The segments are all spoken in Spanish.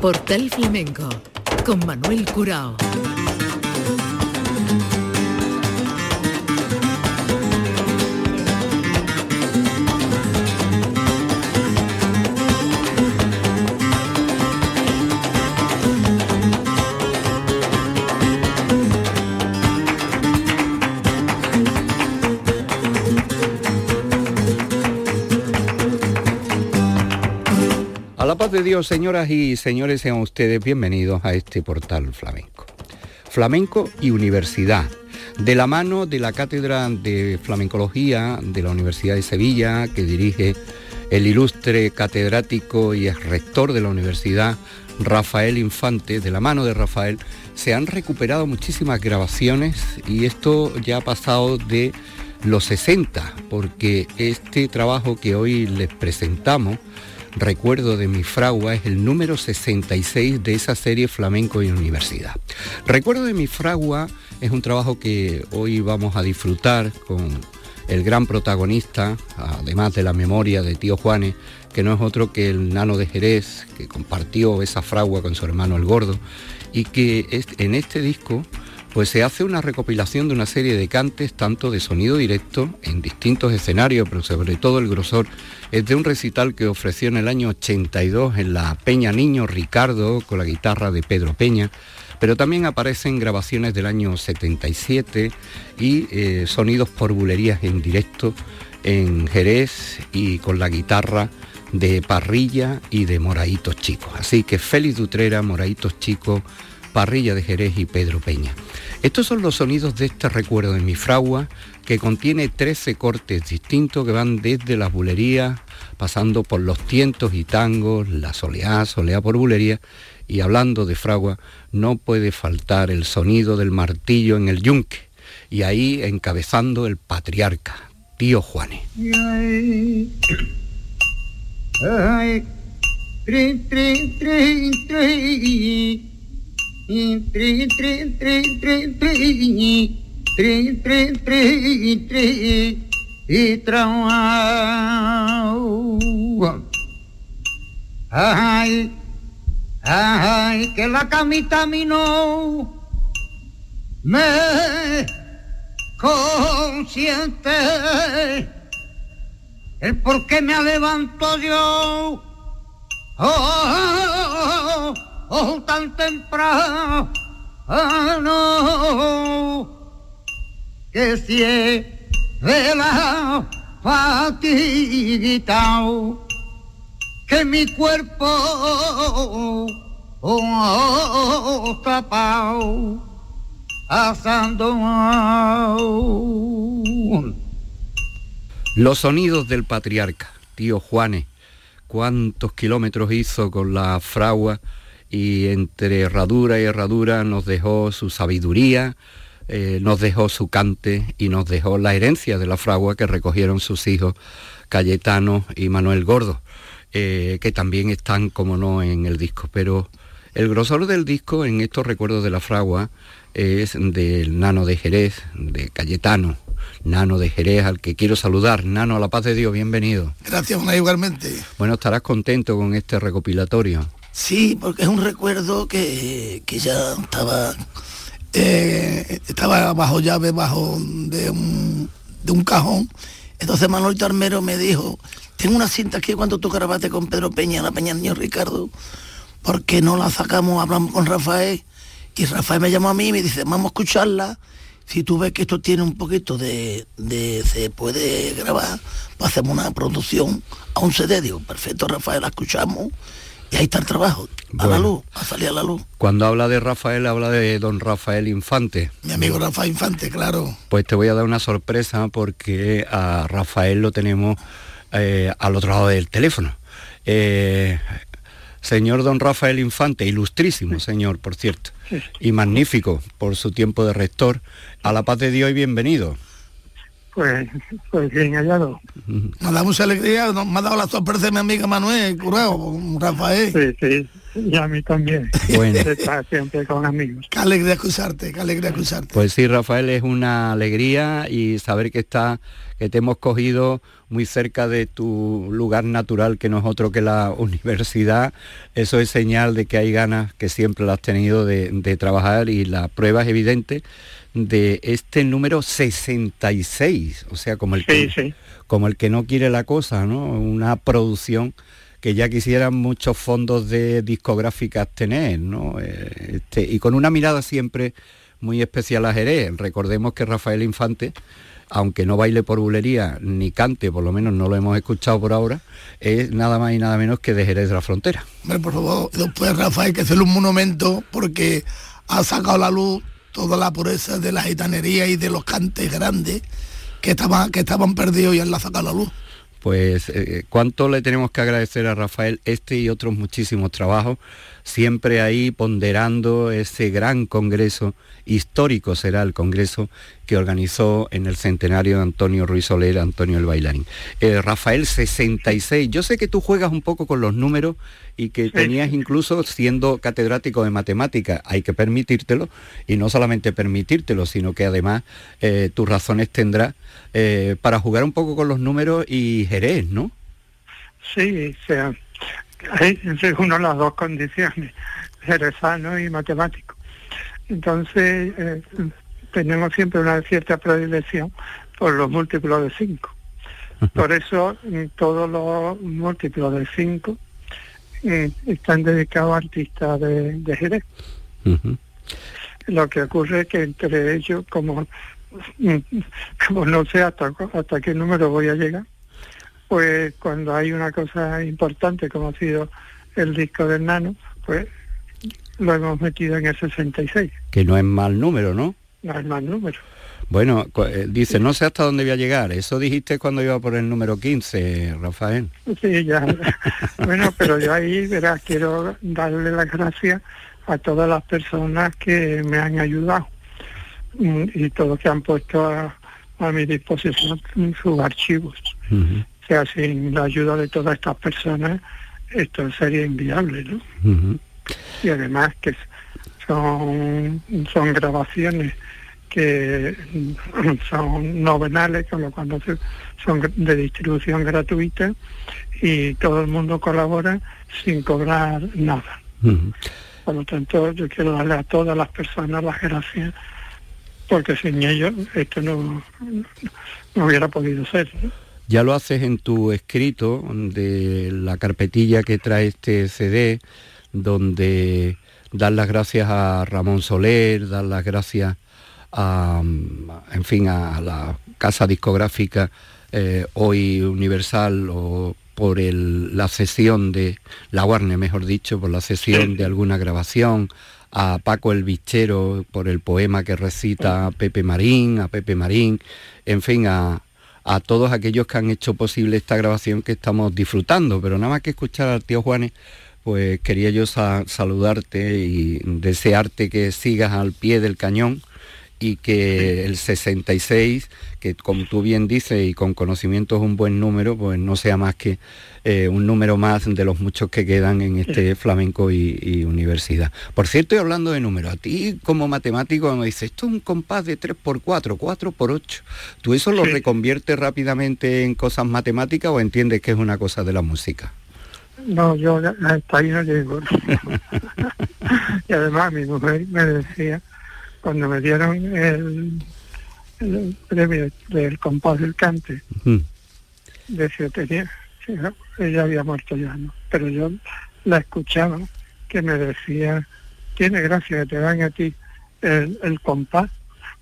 Portal Flamenco con Manuel Curao. De Dios, señoras y señores, sean ustedes bienvenidos a este portal flamenco. Flamenco y universidad, de la mano de la Cátedra de Flamencología de la Universidad de Sevilla, que dirige el ilustre catedrático y ex rector de la universidad, Rafael Infante, de la mano de Rafael, se han recuperado muchísimas grabaciones y esto ya ha pasado de los 60, porque este trabajo que hoy les presentamos Recuerdo de mi fragua es el número 66 de esa serie Flamenco y Universidad. Recuerdo de mi fragua es un trabajo que hoy vamos a disfrutar con el gran protagonista, además de la memoria de tío Juanes, que no es otro que el nano de Jerez, que compartió esa fragua con su hermano el gordo, y que en este disco pues se hace una recopilación de una serie de cantes, tanto de sonido directo, en distintos escenarios, pero sobre todo el grosor es de un recital que ofreció en el año 82 en la Peña Niño Ricardo con la guitarra de Pedro Peña, pero también aparecen grabaciones del año 77 y eh, sonidos por bulerías en directo en Jerez y con la guitarra de Parrilla y de Moraitos Chicos. Así que Félix Dutrera, Moraitos Chicos, Parrilla de Jerez y Pedro Peña. Estos son los sonidos de este recuerdo de mi fragua, que contiene 13 cortes distintos que van desde las bulerías, pasando por los tientos y tangos, la soleá, soleá por bulería, y hablando de fragua, no puede faltar el sonido del martillo en el yunque, y ahí encabezando el patriarca, tío Juanes. Ay, ay, que la camita no me consiente el por qué me levanto yo. Oh, oh, oh, oh, tan temprano, que de la fatiguita, que mi cuerpo oh, tapado, asando. Los sonidos del patriarca, tío Juanes, cuántos kilómetros hizo con la fragua y entre herradura y herradura nos dejó su sabiduría, eh, nos dejó su cante y nos dejó la herencia de la fragua que recogieron sus hijos Cayetano y Manuel Gordo, eh, que también están, como no, en el disco. Pero el grosor del disco en estos recuerdos de la fragua es del Nano de Jerez, de Cayetano, Nano de Jerez, al que quiero saludar. Nano, a la paz de Dios, bienvenido. Gracias, igualmente. Bueno, estarás contento con este recopilatorio. Sí, porque es un recuerdo que, ya estaba eh, estaba bajo llave, bajo de un, de un cajón. Entonces Manuel Tarmero me dijo, tengo una cinta aquí cuando tú grabaste con Pedro Peña, la Peña Niño Ricardo, porque no la sacamos, hablamos con Rafael, y Rafael me llamó a mí y me dice, vamos a escucharla, si tú ves que esto tiene un poquito de, de se puede grabar, pues hacemos una producción a un CD, perfecto Rafael, la escuchamos y ahí está el trabajo, a la luz, a salir a la luz. Cuando habla de Rafael, habla de don Rafael Infante. Mi amigo Rafael Infante, claro. Pues te voy a dar una sorpresa porque a Rafael lo tenemos eh, al otro lado del teléfono. Eh, señor don Rafael Infante, ilustrísimo señor, por cierto, y magnífico por su tiempo de rector. A la paz de Dios y bienvenido pues, pues bien hallado. Nos da mucha alegría, nos ha dado la sorpresa mi amiga Manuel Curado, Rafael. Sí, sí, Y a mí también. Bueno. Estar siempre con amigos. Qué alegría escucharte, qué alegría escucharte. Pues sí, Rafael, es una alegría y saber que está, que te hemos cogido muy cerca de tu lugar natural, que no es otro que la universidad. Eso es señal de que hay ganas, que siempre las has tenido, de, de trabajar y la prueba es evidente de este número 66, o sea, como el que, Sí, sí. como el que no quiere la cosa, ¿no? Una producción que ya quisieran muchos fondos de discográficas tener, ¿no? Eh, este, y con una mirada siempre muy especial a Jerez. Recordemos que Rafael Infante, aunque no baile por bulería ni cante, por lo menos no lo hemos escuchado por ahora, es nada más y nada menos que de Jerez de la Frontera. Hombre, por favor, después Rafael que hacerle un monumento porque ha sacado la luz toda la pureza de la gitanería y de los cantes grandes que estaban, que estaban perdidos y él la sacado la luz. Pues eh, cuánto le tenemos que agradecer a Rafael este y otros muchísimos trabajos, siempre ahí ponderando ese gran congreso, histórico será el congreso que organizó en el centenario de Antonio Ruiz Soler, Antonio el Bailarín. Eh, Rafael 66, yo sé que tú juegas un poco con los números y que tenías incluso siendo catedrático de matemáticas, hay que permitírtelo, y no solamente permitírtelo, sino que además eh, tus razones tendrás eh, para jugar un poco con los números y Jerez, ¿no? Sí, o sea, uno las dos condiciones, jerezano y matemático. Entonces, eh, tenemos siempre una cierta predilección por los múltiplos de 5. Por eso mm, todos los múltiplos de 5 están dedicados a artistas de, de Jerez. Lo que ocurre es que entre ellos, como, mm, como no sé hasta, hasta qué número voy a llegar, pues cuando hay una cosa importante como ha sido el disco del Nano, pues lo hemos metido en el 66, Que no es mal número, ¿no? no es más número. Bueno, eh, dice, no sé hasta dónde voy a llegar. Eso dijiste cuando iba por el número 15, Rafael. Sí, ya. bueno, pero yo ahí, verás, quiero darle las gracias a todas las personas que me han ayudado mm, y todos que han puesto a, a mi disposición sus archivos. O sea, sin la ayuda de todas estas personas, esto sería inviable, ¿no? Y además que son, son grabaciones que son novenales, con lo cual no se- son de distribución gratuita y todo el mundo colabora sin cobrar nada. Por lo tanto, yo quiero darle a todas las personas las gracias porque sin ellos esto no, no hubiera podido ser. ¿no? Ya lo haces en tu escrito de la carpetilla que trae este CD, donde das las gracias a Ramón Soler, das las gracias a, en fin, a la casa discográfica eh, Hoy Universal o por el- la sesión de la Warner, mejor dicho, por la sesión de alguna grabación, a Paco el Bichero por el poema que recita Pepe Marín, a Pepe Marín, en fin, a, a todos aquellos que han hecho posible esta grabación que estamos disfrutando. Pero nada más que escuchar al tío Juanes, pues quería yo sa- saludarte y desearte que sigas al pie del cañón y que el 66, que como tú bien dices y con conocimiento es un buen número, pues no sea más que eh, un número más de los muchos que quedan en este flamenco y, y universidad. Por cierto, y hablando de números, a ti como matemático me dices, esto es un compás de 3x4, 4x8. ¿Tú eso lo Sí. reconviertes rápidamente en cosas matemáticas o entiendes que es una cosa de la música? No, yo hasta ahí no llego. y además mi mujer me decía, cuando me dieron el, el premio del compás del cante, Mm. decía, tenía, ella había muerto ya, ¿no? Pero yo la escuchaba que me decía, tiene gracia que te dan a ti el, el compás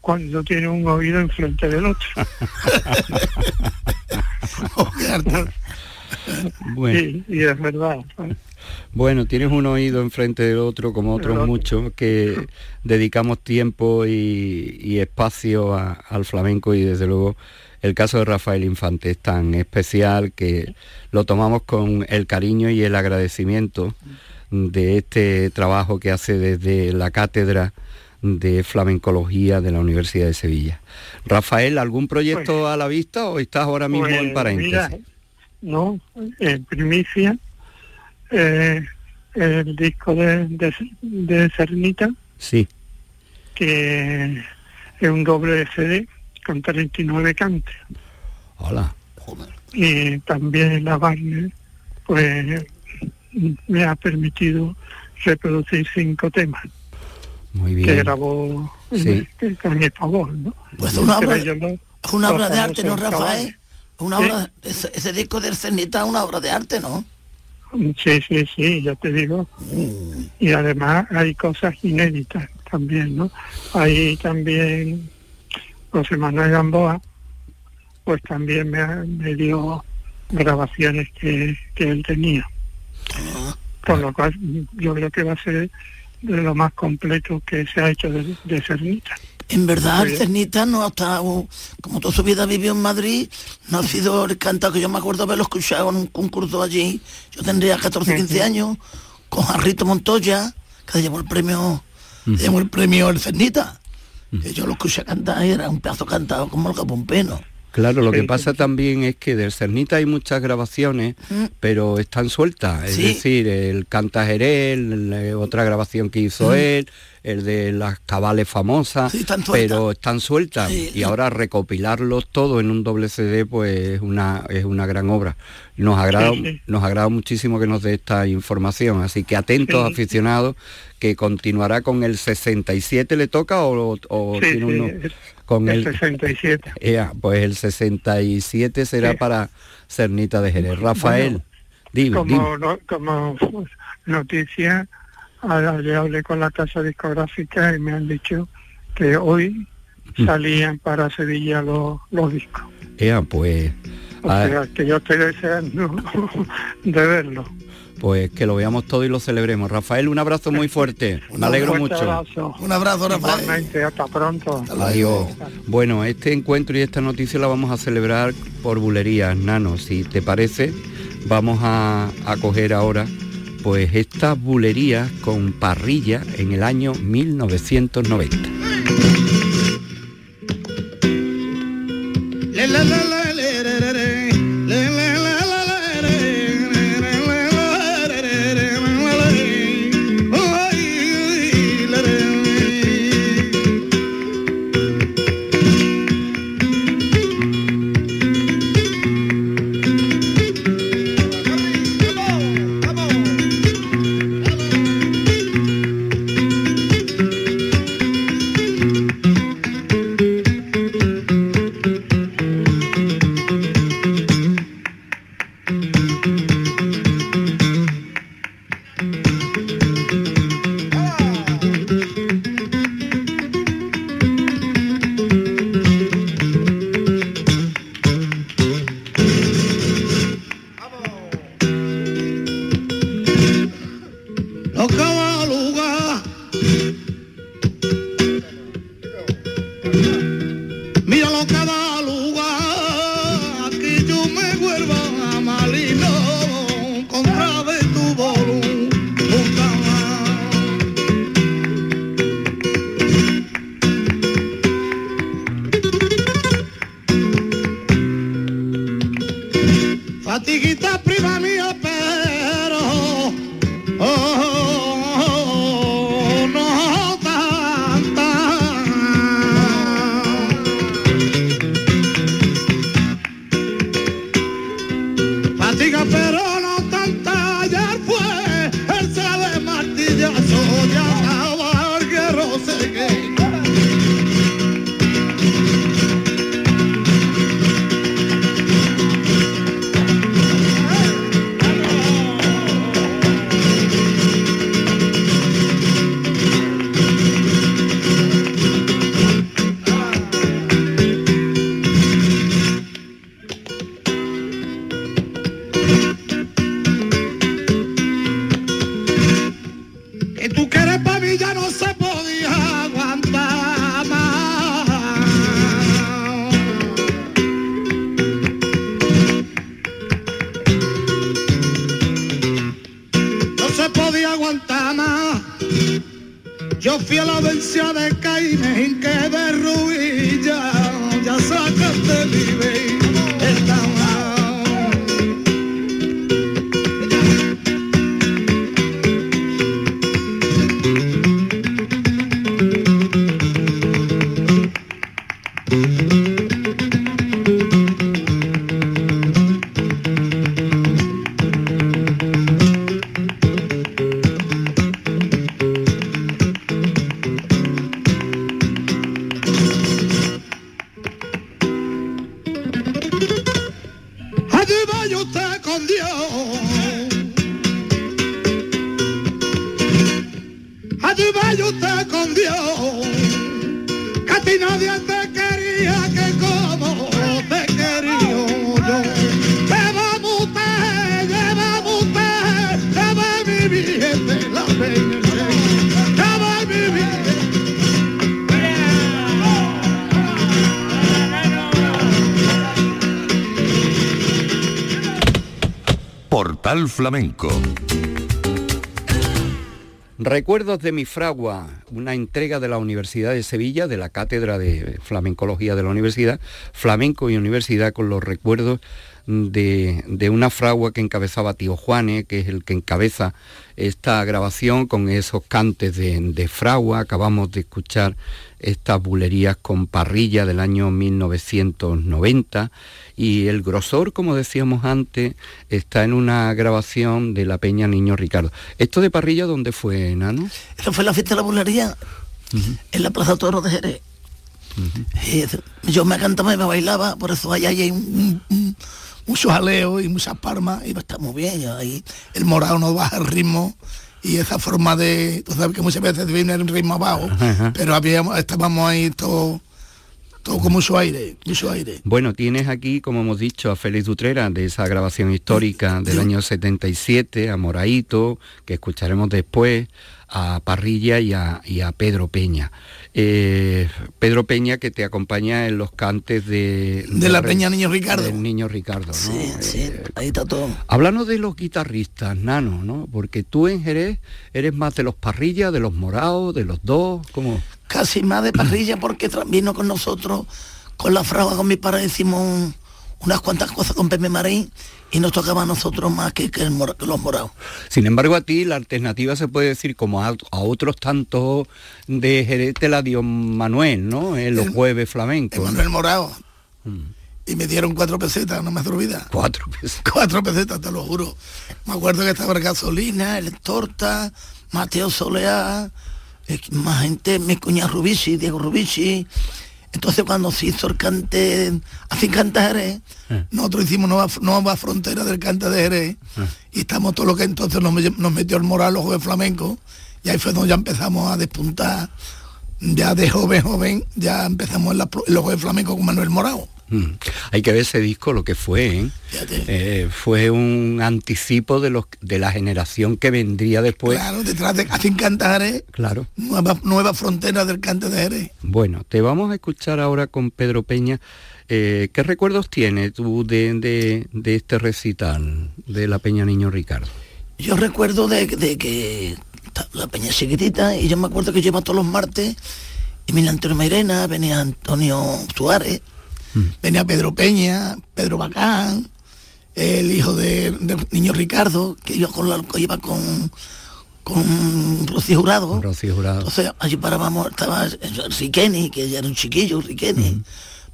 cuando tiene un oído enfrente del otro. Bueno. Y, y es verdad. ¿no? Bueno, tienes un oído enfrente del otro, como otros otro. muchos, que dedicamos tiempo y, y espacio a- al flamenco y desde luego el caso de Rafael Infante es tan especial que lo tomamos con el cariño y el agradecimiento de este trabajo que hace desde la cátedra de flamencología de la Universidad de Sevilla. Rafael, ¿algún proyecto Pues- a la vista o estás ahora mismo Pues, en paréntesis? mira, no, en primicia, eh, el disco de, de, de Cernita, Sí. que es un doble CD con 39 cantes. Hola. Y también la Barney, pues me ha permitido reproducir cinco temas Muy que bien. grabó en- Sí. que- con mi favor, ¿no? Pues una obra, una obra de arte, ¿no, Rafael? Una Sí. obra, ese, ese disco del Cenita es una obra de arte, ¿no? Sí, sí, sí, ya te digo. Y además hay cosas inéditas también, ¿no? Hay también José Manuel Gamboa, pues también me, me dio grabaciones que, que él tenía. Por lo cual yo creo que va a ser de lo más completo que se ha hecho de, de Cernita. En verdad. Cernita no ha estado, como toda su vida vivió en Madrid, no ha sido el cantado que yo me acuerdo haberlo escuchado en un concurso allí. Yo tendría 14, 15 años, con Jarrito Montoya, que llevó el premio, llevó el premio el Cernita. Que yo lo escuché cantar y era un pedazo cantado como el capompeno. Claro, lo que Sí, pasa también es que del Cernita hay muchas grabaciones, Mm. pero están sueltas. Es Sí. decir, el Canta Jerez, eh, otra grabación que hizo él, el de las cabales famosas. Sí, están sueltas. pero están sueltas. Sí. Y ahora recopilarlos todos en un doble CD, pues es una, es una gran obra. Nos agrada, Sí, sí. nos agrada muchísimo que nos dé esta información. Así que atentos, Sí. aficionados, que continuará con el 67, ¿le toca o, o Sí, tiene uno con el el 67. Ea, pues el 67 será Sí. para Cernita de Jerez. Rafael, dime, dime. como, no- como noticia, ayer hablé con la casa discográfica y me han dicho que hoy Mm. salían para Sevilla los, los discos. Ea, pues, O ah, sea, que yo estoy deseando de verlo. pues que lo veamos todo y lo celebremos. Rafael, un abrazo muy fuerte. Me alegro Un mucho. fuerte abrazo. Un abrazo, Rafael. Igualmente, hasta pronto. Adiós. Bueno, este encuentro y esta noticia la vamos a celebrar por bulerías, Nano. Si te parece, vamos a, a coger ahora pues estas bulerías con parrilla en el año 1990. Portal Flamenco. Recuerdos de mi fragua, una entrega de la Universidad de Sevilla, de la Cátedra de Flamencología de la Universidad, Flamenco y Universidad, con los recuerdos de, de una fragua que encabezaba Tío Juane, que es el que encabeza esta grabación con esos cantes de, de fragua. Acabamos de escuchar estas bulerías con parrilla del año 1990 y el grosor, como decíamos antes, está en una grabación de la Peña Niño Ricardo. ¿Esto de parrilla dónde fue, Nano? Eso fue la fiesta de la bulería en la Plaza Toro de Jerez. Y eso- yo me cantaba y me bailaba, por eso allá hay un, un- mucho jaleo y muchas palmas y estar muy bien. ahí el morado no baja el ritmo y esa forma de, tú sabes que muchas veces viene el ritmo abajo, Ajá. pero habíamos, estábamos ahí todo, todo con mucho aire, mucho aire. Bueno, tienes aquí, como hemos dicho, a Félix Dutrera de esa grabación histórica del año 77, a Moraito, que escucharemos después, a Parrilla y a, y a Pedro Peña. Eh, Pedro Peña que te acompaña en los cantes de... De la Peña Niño Ricardo. Del Niño Ricardo, ¿no? Sí, sí, Eh, ahí está todo. Háblanos de los guitarristas, Nano, ¿no? Porque tú en Jerez eres más de los parrillas, de los morados, de los dos, como... casi más de parrilla porque vino con nosotros, con la fragua, con mi padre, hicimos un- unas cuantas cosas con Pepe Marín y nos tocaba a nosotros más que, que el mora- que los morados. Sin embargo, a ti la alternativa se puede decir, como a, a otros tantos de Jerez, te la dio Manuel, ¿no? En los El- jueves flamencos. ¿no? Emanuel Morado. Mm. Y me dieron cuatro pesetas, no me hace olvidar. Cuatro veces. Cuatro pesetas, te lo juro. Me acuerdo que estaba el gasolina, el torta, Mateo Soleá, eh, más gente, mi cuñado Rubici, Diego Rubici. Entonces cuando se hizo el cante, así canta Jerez, Eh. nosotros hicimos nueva, nueva frontera del cante de Jerez Eh. y estamos todo lo que entonces nos, me- nos metió el moral los jueves flamencos y ahí fue donde ya empezamos a despuntar ya de joven joven ya empezamos en, la en los jueves flamencos con Manuel Morao Mm. Hay que ver ese disco, lo que fue, ¿eh? Eh, fue un anticipo de, los, de la generación que vendría después. claro detrás de así canta Jerez Claro. nueva, nueva frontera del cante de Jerez. Bueno, te vamos a escuchar ahora con Pedro Peña. Eh, ¿Qué recuerdos tienes tú de, de- de este recital de la Peña Niño Ricardo? Yo recuerdo de, de que la peña es chiquitita y yo me acuerdo que iba todos los martes y venía Antonio Mairena, venía Antonio Suárez, venía Pedro Peña, Pedro Bacán, el hijo de, del niño Ricardo, que iba con, la, que iba con, con Rocío Jurado. Con Rocío Jurado. Entonces allí parábamos, estaba Riqueni, que ya era un chiquillo, Riqueni.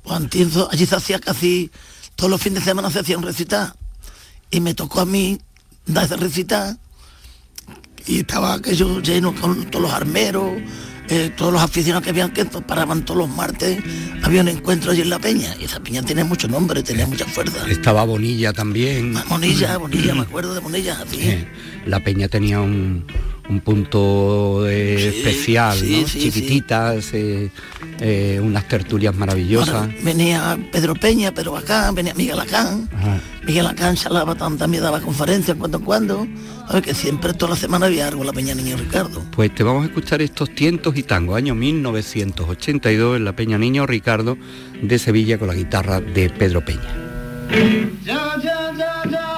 Pues entiendo, allí se hacía casi, todos los fines de semana se hacía un recital. Y me tocó a mí dar ese recital. Y estaba aquello lleno con todos los armeros, eh, todos los aficionados que habían que paraban todos los martes, había un encuentro allí en la peña. Y esa peña tiene mucho nombre, tenía mucha fuerza. Estaba Bonilla también. Ah, Bonilla, Bonilla, me acuerdo de Bonilla, así. Eh, la Peña tenía un, un punto eh, Sí, especial, sí, ¿no? sí, chiquititas, eh, eh, unas tertulias maravillosas. Ahora, venía Pedro Peña, Pedro Bacán, venía Miguel Acán. Ajá. Miguel Acán charlaba, tam- también daba conferencias cuando en cuando. A ver que siempre toda la semana había algo en la Peña Niño Ricardo. Pues te vamos a escuchar estos tientos y tangos, año 1982 en la Peña Niño Ricardo de Sevilla con la guitarra de Pedro Peña. Ya, ya, ya, ya,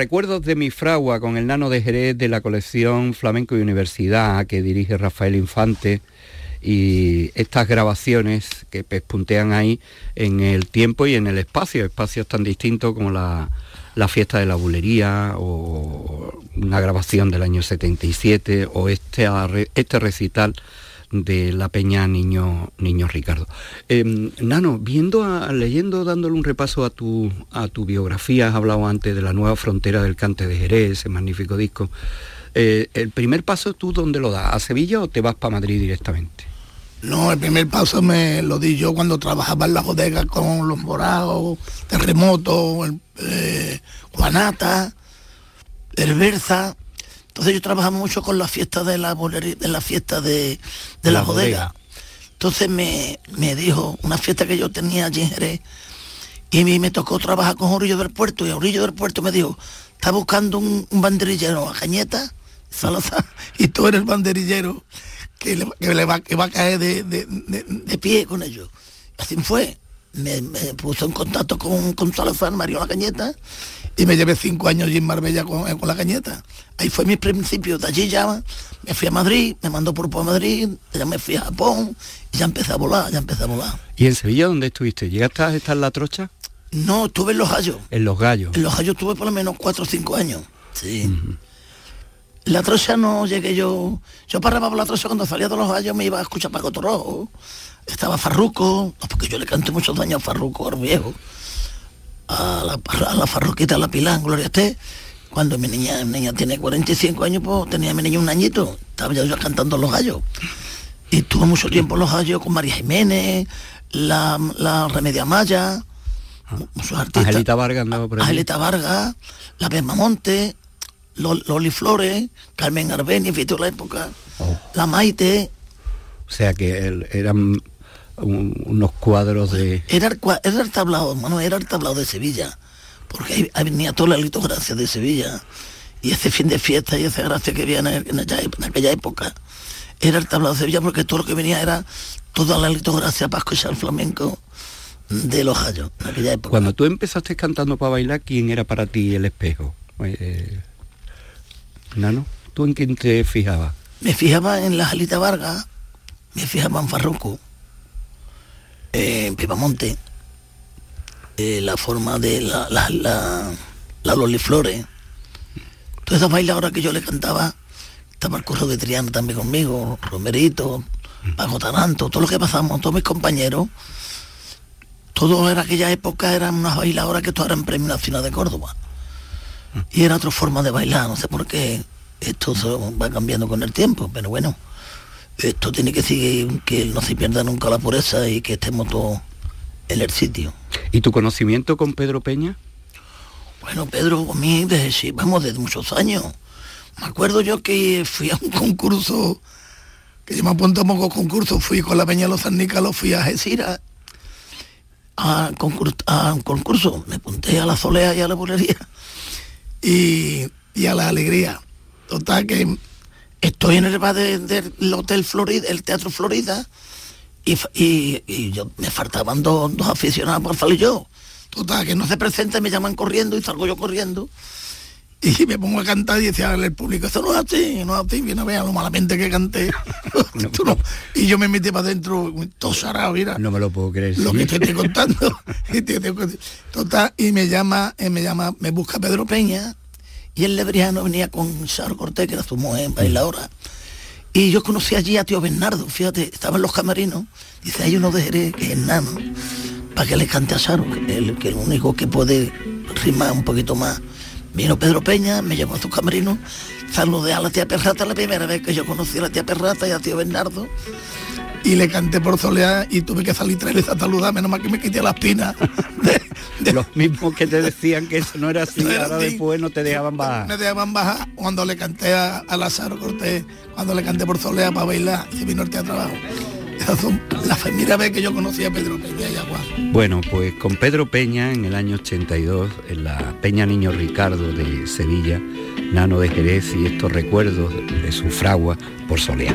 recuerdos de mi fragua con el nano de Jerez de la colección Flamenco y Universidad que dirige Rafael Infante y estas grabaciones que pespuntean ahí en el tiempo y en el espacio, espacios tan distintos como la, la fiesta de la bulería o una grabación del año 77 o este, este recital de la Peña Niño, Niño Ricardo. Eh, Nano, viendo, leyendo, dándole un repaso a tu, a tu biografía, has hablado antes de la nueva frontera del Cante de Jerez, ese magnífico disco. Eh, ¿El primer paso tú dónde lo das? ¿A Sevilla o te vas para Madrid directamente? No, el primer paso me lo di yo cuando trabajaba en la bodega con los morados, terremoto, el, eh, Juanata, el Berza. Entonces yo trabajaba mucho con la fiesta de la bolería- de la fiesta de, de la, La bodega. bodega. Entonces me, me dijo una fiesta que yo tenía allí en Jerez y me tocó trabajar con Orillo del Puerto y Orillo del Puerto me dijo, está buscando un, un banderillero a Cañeta, Salazar, y tú eres el banderillero que, le, que le va, que va a caer de, de- de- de pie con ellos. Así fue. Me, me puso en contacto con, con Salazar, Mario La Cañeta, y me llevé cinco años allí en Marbella con, con La Cañeta. Ahí fue mi principio. De allí ya me fui a Madrid, me mandó por a Madrid, ya me fui a Japón, y ya empecé a volar, ya empecé a volar. ¿Y en Sevilla dónde estuviste? ¿Llegaste a estar en la trocha? No, estuve en Los Hayos. En Los Gallos. En Los Hayos tuve por lo menos cuatro o cinco años. Sí. La trocha no llegué yo. Yo paraba por la trocha cuando salía de los Hayos me iba a escuchar Paco Toro. Estaba Farruco, porque yo le canté muchos años a Farruco, al viejo. A la, a la Farruquita, a la Pilán, Gloria esté. Cuando mi niña, mi niña tiene 45 años, pues tenía mi niña un añito. Estaba yo, yo cantando los gallos. Y estuve mucho tiempo en los gallos con María Jiménez, la, la Remedia Maya, muchos artistas. Angelita Vargas andaba por allí. Angelita Vargas, la Besma Monte, Lol- Loli Flores, Carmen Arbeni, en toda la época, Oh. la Maite, O sea que eran un- unos cuadros de... era el, era el tablado, hermano, era el tablado de Sevilla, porque ahí, ahí venía toda la litografía de Sevilla, y ese fin de fiesta y esa gracia que había en, en aquella, en aquella época, era el tablado de Sevilla, porque todo lo que venía era toda la litografía para escuchar flamenco de los Hayos, en aquella época. Cuando tú empezaste cantando para bailar, ¿quién era para ti el espejo? Eh, Nano, ¿tú en quién te fijabas? Me fijaba en la Jalita Vargas, me fijaba en Farruco, eh, en Pipamonte, eh, la forma de la, la, la, la Loli Flores. Todas esas bailadoras que yo le cantaba, estaba el curso de Triana también conmigo, Romerito, Paco Taranto, todo lo que pasamos, todos mis compañeros, todo era aquella época, eran unas bailadoras que todas eran premio nacional de Córdoba. Y era otra forma de bailar, no sé por qué esto va cambiando con el tiempo, pero bueno, esto tiene que seguir, que no se pierda nunca la pureza y que estemos todos en el sitio. ¿Y tu conocimiento con Pedro Peña? Bueno, Pedro, a mí desde, sí, vamos, desde muchos años. Me acuerdo yo que fui a un concurso, que yo me apunté a un concurso, fui con la Peña de los San Nícalos, fui a Gesira a, concur- a un concurso, me apunté a la Solea y a la Bolería y, y a la Alegría. Total que estoy en el bar de- del Hotel Florida, el Teatro Florida, y, y- y yo me faltaban dos, dos aficionados por salir yo. Total, que no se presenta, me llaman corriendo y salgo yo corriendo. y me pongo a cantar y decía el público, esto no es así, no es así, viene a ver lo malamente que canté. No- Y yo me metí para adentro, tosarado, mira. No me lo puedo creer. lo que te estoy contando. Y Total, y me llama, eh, me llama, me busca Pedro Peña, y el Lebriano venía con Charo Cortés, que era su mujer, bailadora. Y yo conocí allí a tío Bernardo, fíjate, estaba en los camarinos, dice, hay uno de Jerez que es nano, para que le cante a Charo, que el, que el único que puede rimar un poquito más. Vino Pedro Peña, me llamó a su camerino, saludé a la tía Perrata la primera vez que yo conocí a la tía Perrata y a tío Bernardo, y le canté por solear y tuve que salir tres veces a saludar, menos mal que me quité la espina. de- de- Los mismos que te decían que eso no era así, No era ahora así. después no te dejaban Me bajar. dejaban bajar cuando le canté a, a Lázaro Cortés, cuando le canté por Solea para bailar, se vino el teatro abajo. Esas son la primera vez que yo conocí a Pedro Peña y Agua. Bueno, pues con Pedro Peña en el año 82, en la Peña Niño Ricardo de Sevilla, Nano de Jerez y estos recuerdos de su fragua por Soleá.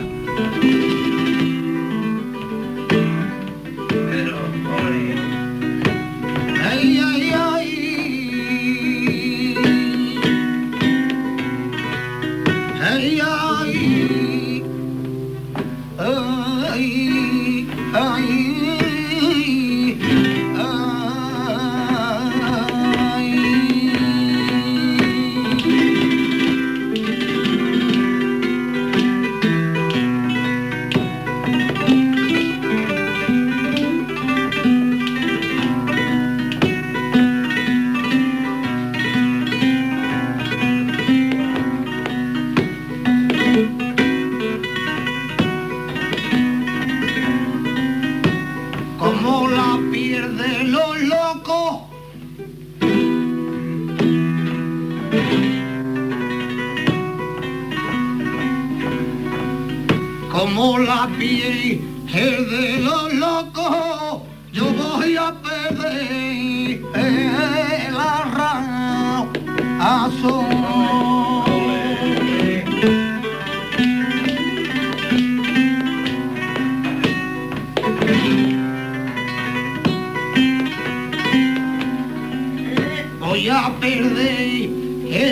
Voy a perder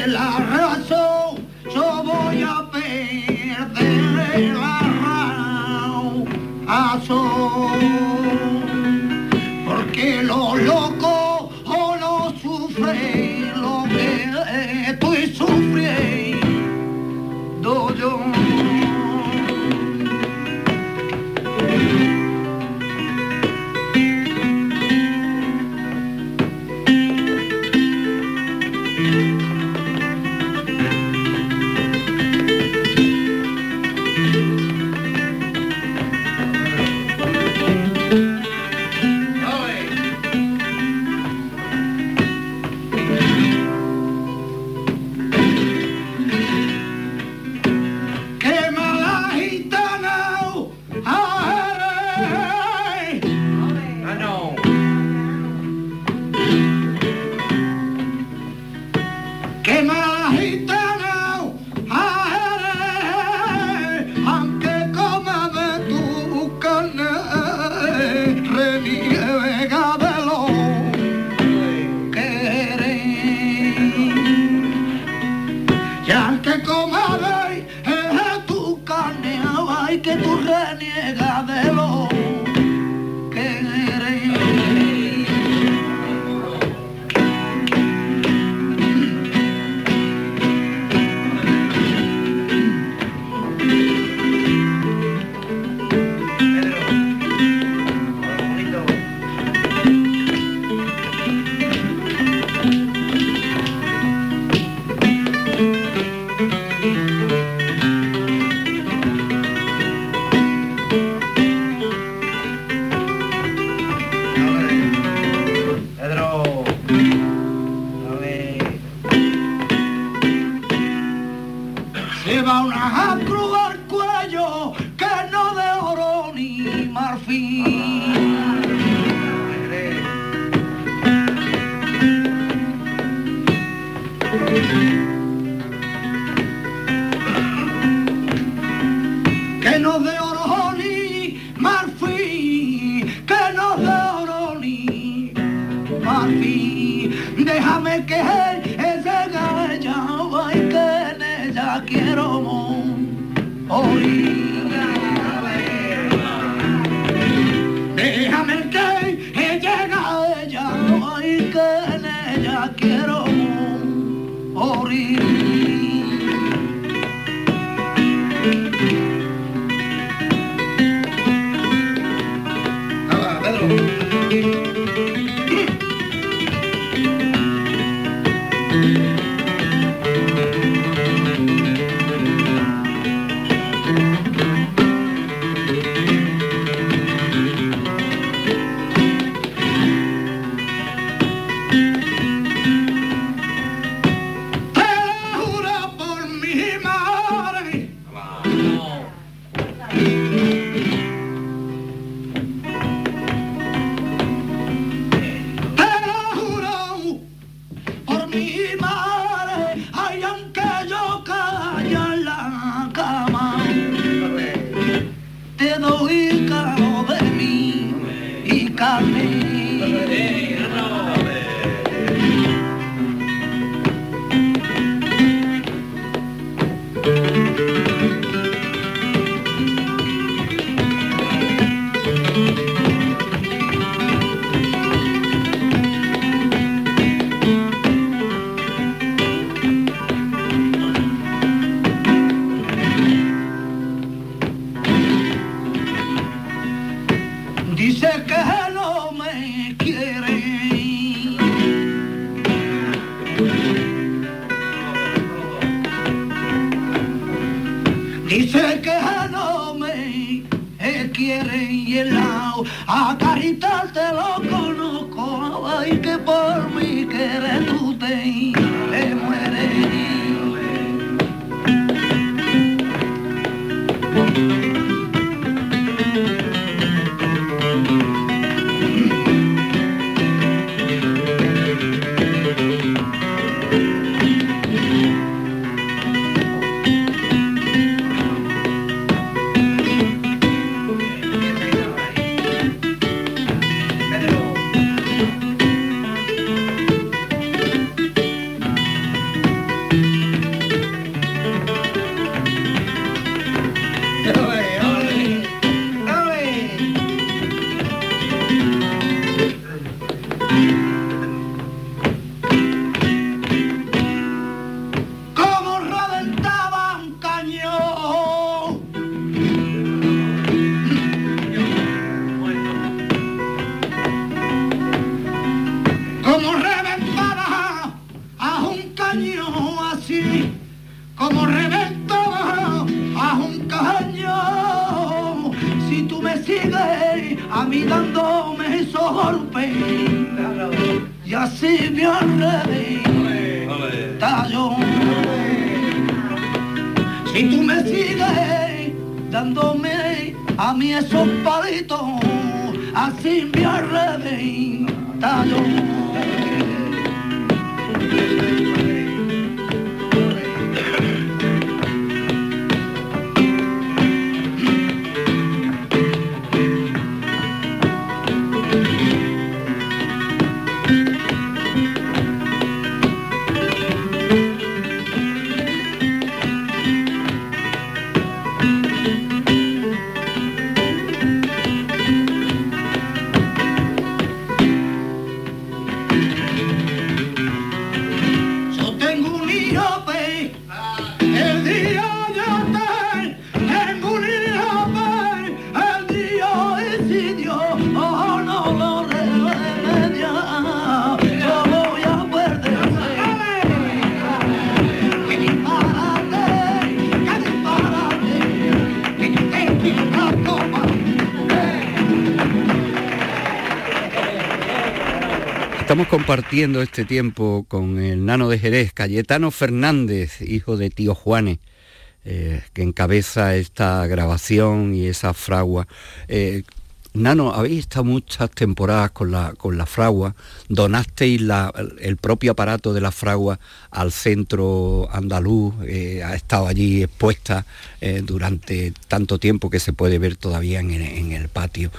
la razón, Estamos compartiendo este tiempo con el nano de Jerez, Cayetano Fernández, hijo de tío Juanes, eh, que encabeza esta grabación y esa fragua. Eh, Nano, habéis estado muchas temporadas con la, con la fragua, donasteis la- el propio aparato de la fragua al centro andaluz, eh, ha estado allí expuesta durante tanto tiempo que se puede ver todavía en el patio.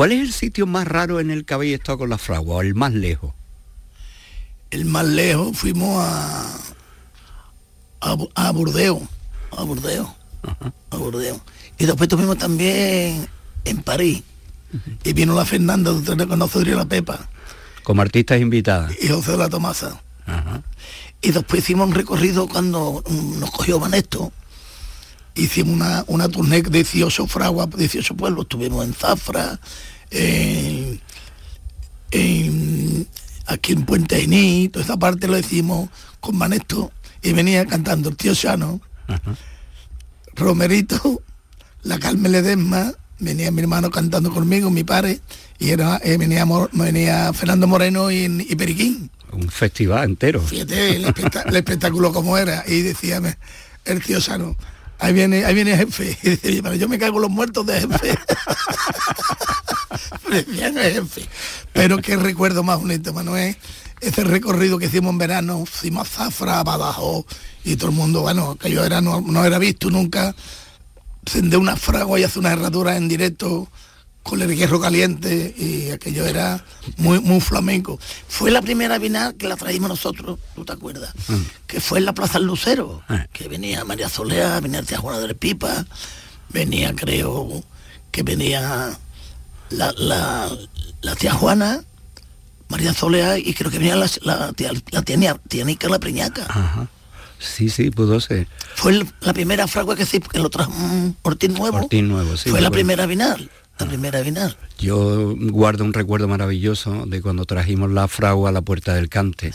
¿Cuál es el sitio más raro en el que habéis estado con la fragua o el más lejos? El más lejos fuimos a, a, a Burdeos, a Burdeos, a Burdeos. Y después estuvimos también en París. Y vino la Fernanda, le conoce la Pepa, Como artistas invitadas. y José de la Tomasa. Ajá. Y después hicimos un recorrido cuando mm, nos cogió Vanesto. Hicimos una, una tournée de 18 fraguas, 18 pueblos. Estuvimos en Zafra, en- en- aquí en Puente Genil, toda esa parte lo decimos con Manesto, y venía cantando el tío Chano, Romerito, la Carmen Ledesma, venía mi hermano cantando conmigo, mi padre, y era, eh, venía, venía Fernando Moreno y, y Periquín. Un festival entero. Fíjate el, espectá- el espectáculo como era. Y decía el tío Sano, ahí viene, ahí viene el jefe. Y dice, "Oye, pero yo me cago los muertos de jefe. Decía, "No es jefe. Pero qué recuerdo más bonito, Manuel. Ese recorrido que hicimos en verano, fuimos a Zafra, Badajoz, y todo el mundo, bueno, que yo era, no, no era visto nunca, de una fragua y hace una herradura en directo con el hierro caliente y aquello era muy muy flamenco. Fue la primera vinal que la traímos nosotros, ¿tú te acuerdas? Que fue en la Plaza del Lucero, Ah. que venía María Solea, venía tía Juana del Pipa, venía creo que venía la, la, la tía Juana, María Solea y creo que venía la, la tía, la tía, tía Nica la Priñaca. Ajá. Sí, sí, pudo ser. Fue el- la primera fragua que se que lo trajo mm, Ortiz Nuevo. Ortiz Nuevo, sí, Fue la primera vinal. La primera vinal. Yo guardo un recuerdo maravilloso de cuando trajimos la fragua a la puerta del cante,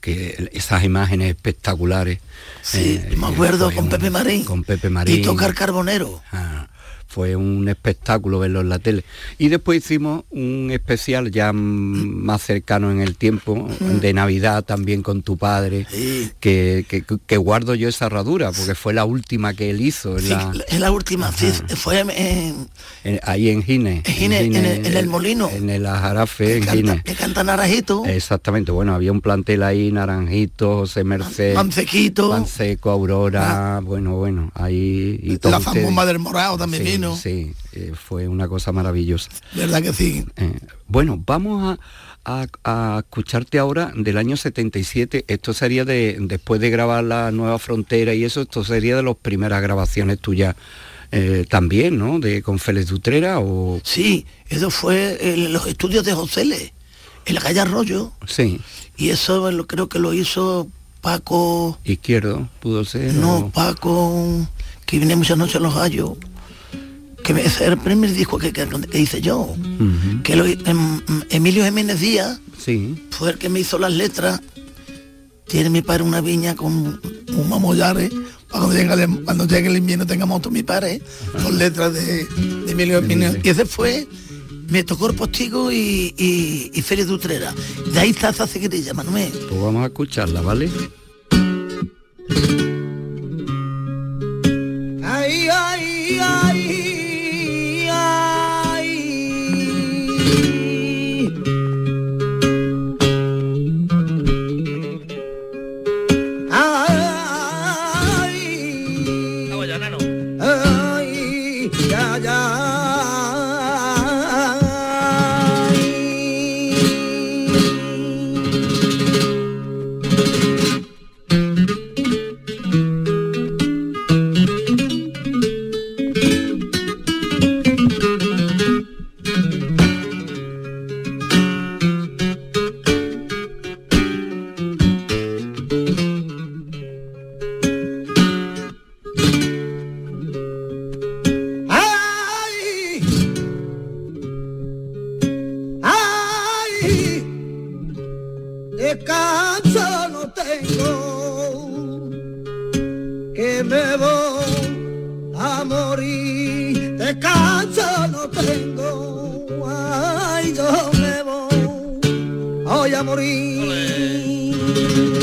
que esas imágenes espectaculares. Sí, eh, me acuerdo fue con un- Pepe Marín. Con Pepe Marín. Y tocar carbonero. Ah, fue un espectáculo verlo en la tele. Y después hicimos un especial ya mm, más cercano en el tiempo, de Navidad también con tu padre, que, que- que guardo yo esa herradura, porque fue la última que él hizo, en Sí, la- es la última. sí, fue en, en- ahí en Gine. En Gine, en el- en el molino. En el Ajarafe, en canta, Gine. que canta Naranjito, Exactamente, bueno, había un plantel ahí, Naranjito, José Merced, Mancequito, Panseco, Aurora, bueno, bueno, ahí y la zambomba del Morado también Sí, vino. Sí, eh, fue una cosa maravillosa. ¿Verdad que sí? Eh, bueno, vamos a, a- a escucharte ahora del año 77. Esto sería de después de grabar la nueva frontera y eso, esto sería de las primeras grabaciones tuyas eh, también, ¿no? De con Félix Dutrera o Sí, eso fue en los estudios de Josele, en la calle Arroyo. sí, Y eso lo, creo que lo hizo Paco, izquierdo pudo ser. no, o- Paco, que viene muchas noches en los gallos. Que el primer disco que, que- que hice yo. Que lo, em- Emilio Jiménez Díaz Sí, fue el que me hizo las letras. Tiene mi padre una viña con un mamollares para cuando llegue, el, cuando llegue el invierno tengamos otro mi padre con letras de, de Emilio Jiménez. Y ese fue, me tocó el postigo y, y, y Félix Dutrera. De ahí está esa seguidilla, Manuel. pues vamos a escucharla, ¿vale? Morir. Porque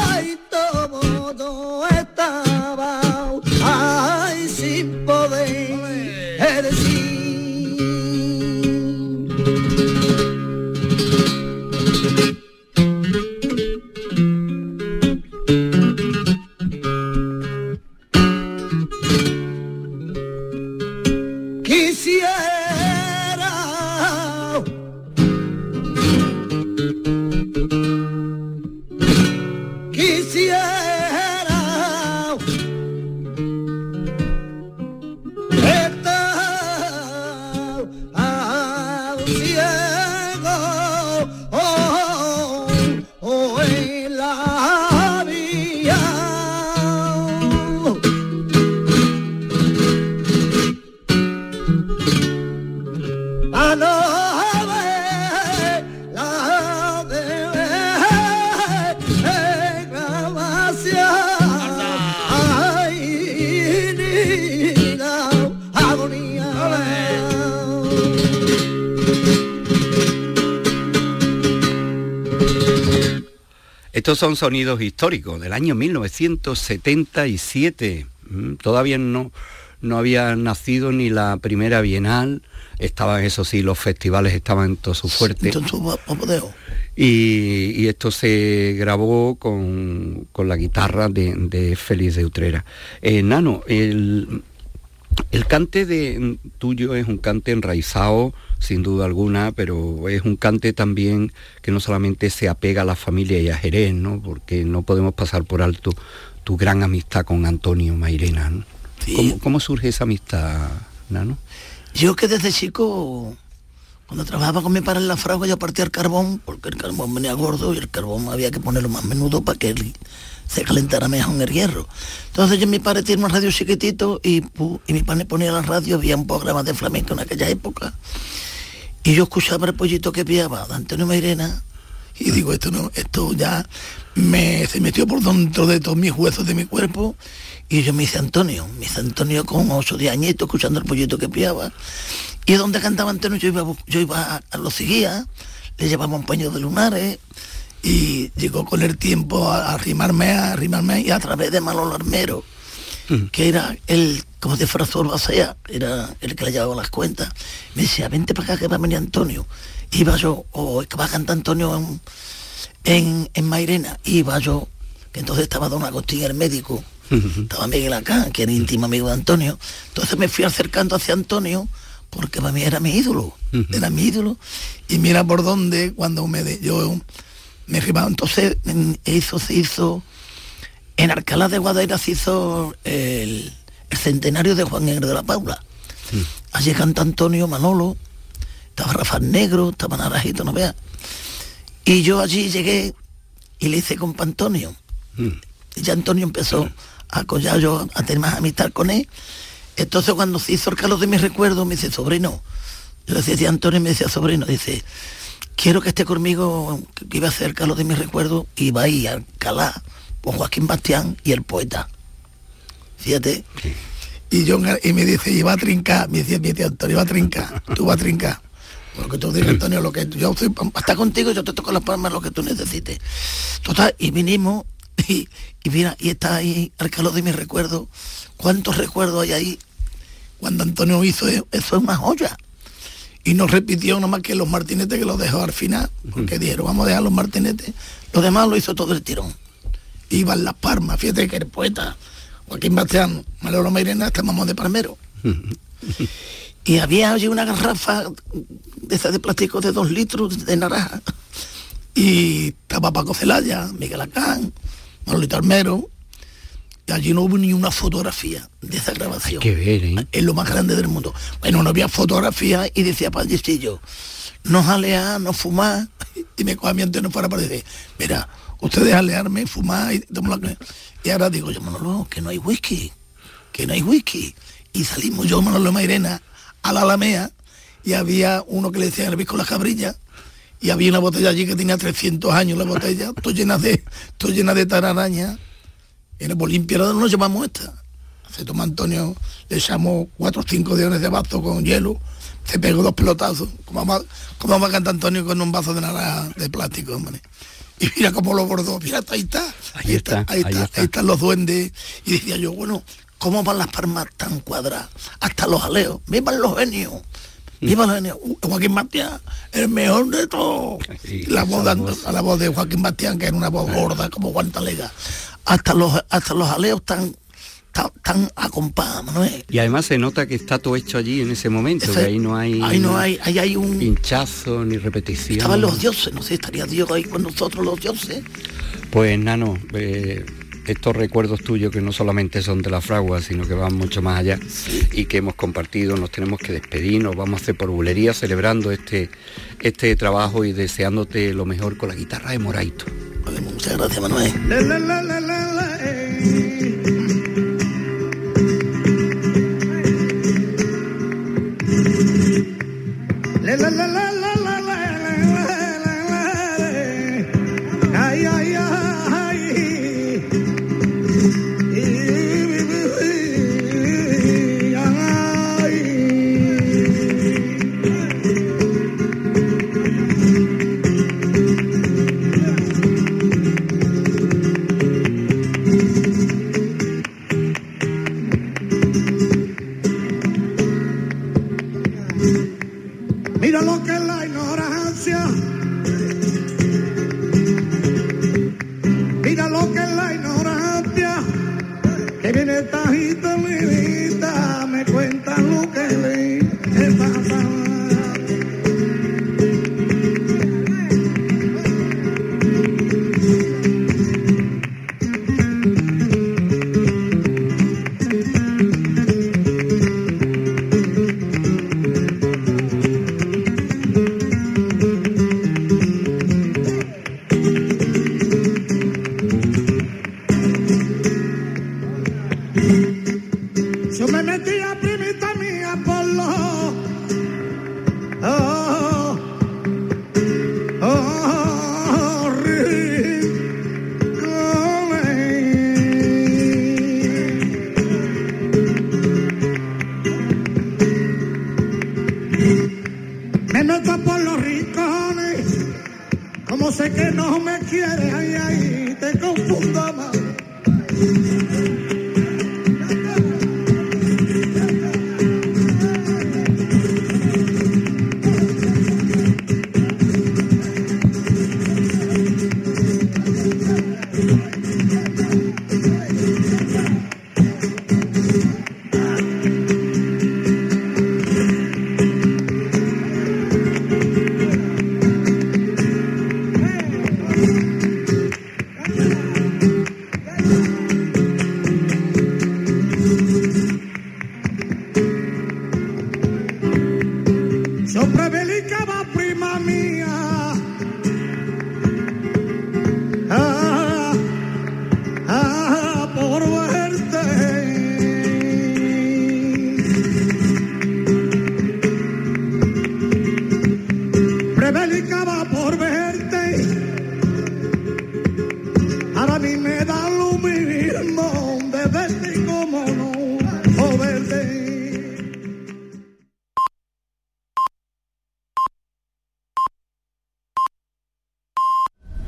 señala y todo son sonidos históricos del año 1977. Mm, Todavía no, no había nacido ni la primera Bienal. Estaban, eso sí, los festivales estaban en todo su fuerte. Y, y esto se grabó con, con la guitarra de, de Félix de Utrera. Eh, Nano, el, el cante de tuyo es un cante enraizado, sin duda alguna, pero es un cante también que no solamente se apega a la familia y a Jerez, ¿no? Porque no podemos pasar por alto tu gran amistad con Antonio Mairena. ¿no? Sí. ¿Cómo, cómo surge esa amistad, Nano? Yo que desde chico, cuando trabajaba con mi padre en la fragua, yo partía el carbón, porque el carbón venía gordo y el carbón había que ponerlo más menudo para que él se calentara mejor en el hierro. Entonces yo mi padre tiene un radio chiquitito y, y mi padre ponía la radio, había un programa de flamenco en aquella época. Y yo escuchaba el pollito que piaba de Antonio Mairena y digo, esto no, esto ya me, se metió por dentro de todos mis huesos de mi cuerpo y yo me hice Antonio, me hice Antonio con 8 de añitos escuchando el pollito que piaba. Y donde cantaba Antonio yo iba, yo iba a, a lo seguía, le llevaba un paño de lunares y llegó con el tiempo a, a arrimarme, a arrimarme y a través de Manolo Armero, que era el, como de Frazor Basea, era el que le llevaba las cuentas, me decía, vente para acá que va a venir Antonio. Iba yo, o es que va a cantar Antonio en, en, en Mairena, iba yo, que entonces estaba Don Agustín el médico, estaba Miguel acá, que era íntimo amigo de Antonio, entonces me fui acercando hacia Antonio, porque para mí era mi ídolo, era mi ídolo, y mira por dónde, cuando me de, yo me arribaba, entonces en- hizo, se hizo, en Alcalá de Guadaira se hizo el, el centenario de Juan Negro de la Paula. Allí canta Antonio Manolo, estaba Rafael Negro, estaba Naranjito, no veas. Y yo allí llegué y le hice con Antonio. Y ya Antonio empezó a collar yo a tener más amistad con él. Entonces cuando se hizo el calor de mis recuerdos, me dice, sobrino. Yo le decía Antonio y me decía, sobrino, dice, quiero que esté conmigo, que iba a hacer el calor de mis recuerdos, y va a ir a Alcalá, con Joaquín Bastián y el poeta. Fíjate. Y yo y me dice, y va a trincar, me decía mi tío Antonio, va a trincar, tú vas a trincar. Porque tú dices, Antonio, lo que yo estoy, hasta contigo, yo te toco las palmas lo que tú necesites. Total, y vinimos, y, y mira, y está ahí el calor de mis recuerdos. ¿Cuántos recuerdos hay ahí? Cuando Antonio hizo e- eso es una joya. Y no repitió nomás que los martinetes que lo dejó al final, porque dijeron, vamos a dejar los martinetes. Lo demás lo hizo todo el tirón. Iban las palmas, fíjate que el poeta, Joaquín Bastián, Manolo Mairena, estábamos de palmero. y había allí una garrafa de esas de plástico de dos litros de naranja. y estaba Paco Celaya, Miguel Acán, Manolito Armero, y allí no hubo ni una fotografía de esa grabación. que ver, ¿eh? Es lo más grande del mundo. Bueno, no había fotografía y decía Pallecillo, no jalear, no fumar, y me coja mi no fuera para decir, mira, ustedes alearme, fumar y. Y ahora digo yo, Manolo, que no hay whisky, que no hay whisky. Y salimos yo, Manolo Mairena, a la Alamea, y había uno que le decía el bisco la cabrilla, y había una botella allí que tenía 300 años la botella, todo llena de, todo llena de tararaña. En el Olimpia no nos llevamos esta. Se toma Antonio, le echamos cuatro o cinco deones de vaso con hielo, se pegó dos pelotazos, como va, como va a cantar Antonio con un vaso de naranja de plástico, hombre. Y mira cómo lo bordó, mira, ahí está, Ahí está, ahí ahí está, está. ahí están los duendes. Y decía yo, bueno, ¿cómo van las palmas tan cuadradas? Hasta los aleos, vivan los genios. Viva los genios. Uh, Joaquín Bastián, el mejor de todos. Sí, la, voz la voz de Joaquín Bastián, que era una voz gorda como guantalega. Hasta los, hasta los aleos tan, tan, tan a compás, Manuel. Y además se nota que está todo hecho allí en ese momento, Ese- que ahí no hay, ahí no hay, ahí hay un... pinchazo ni repetición. Estaban los dioses, no sé, estaría Dios ahí con nosotros los dioses. Pues Nano, eh, estos recuerdos tuyos que no solamente son de la fragua, sino que van mucho más allá y que hemos compartido, nos tenemos que despedir, nos vamos a hacer por bulería celebrando este, este trabajo y deseándote lo mejor con la guitarra de Moraito. Vale, muchas gracias, Manuel. Le, la la la metía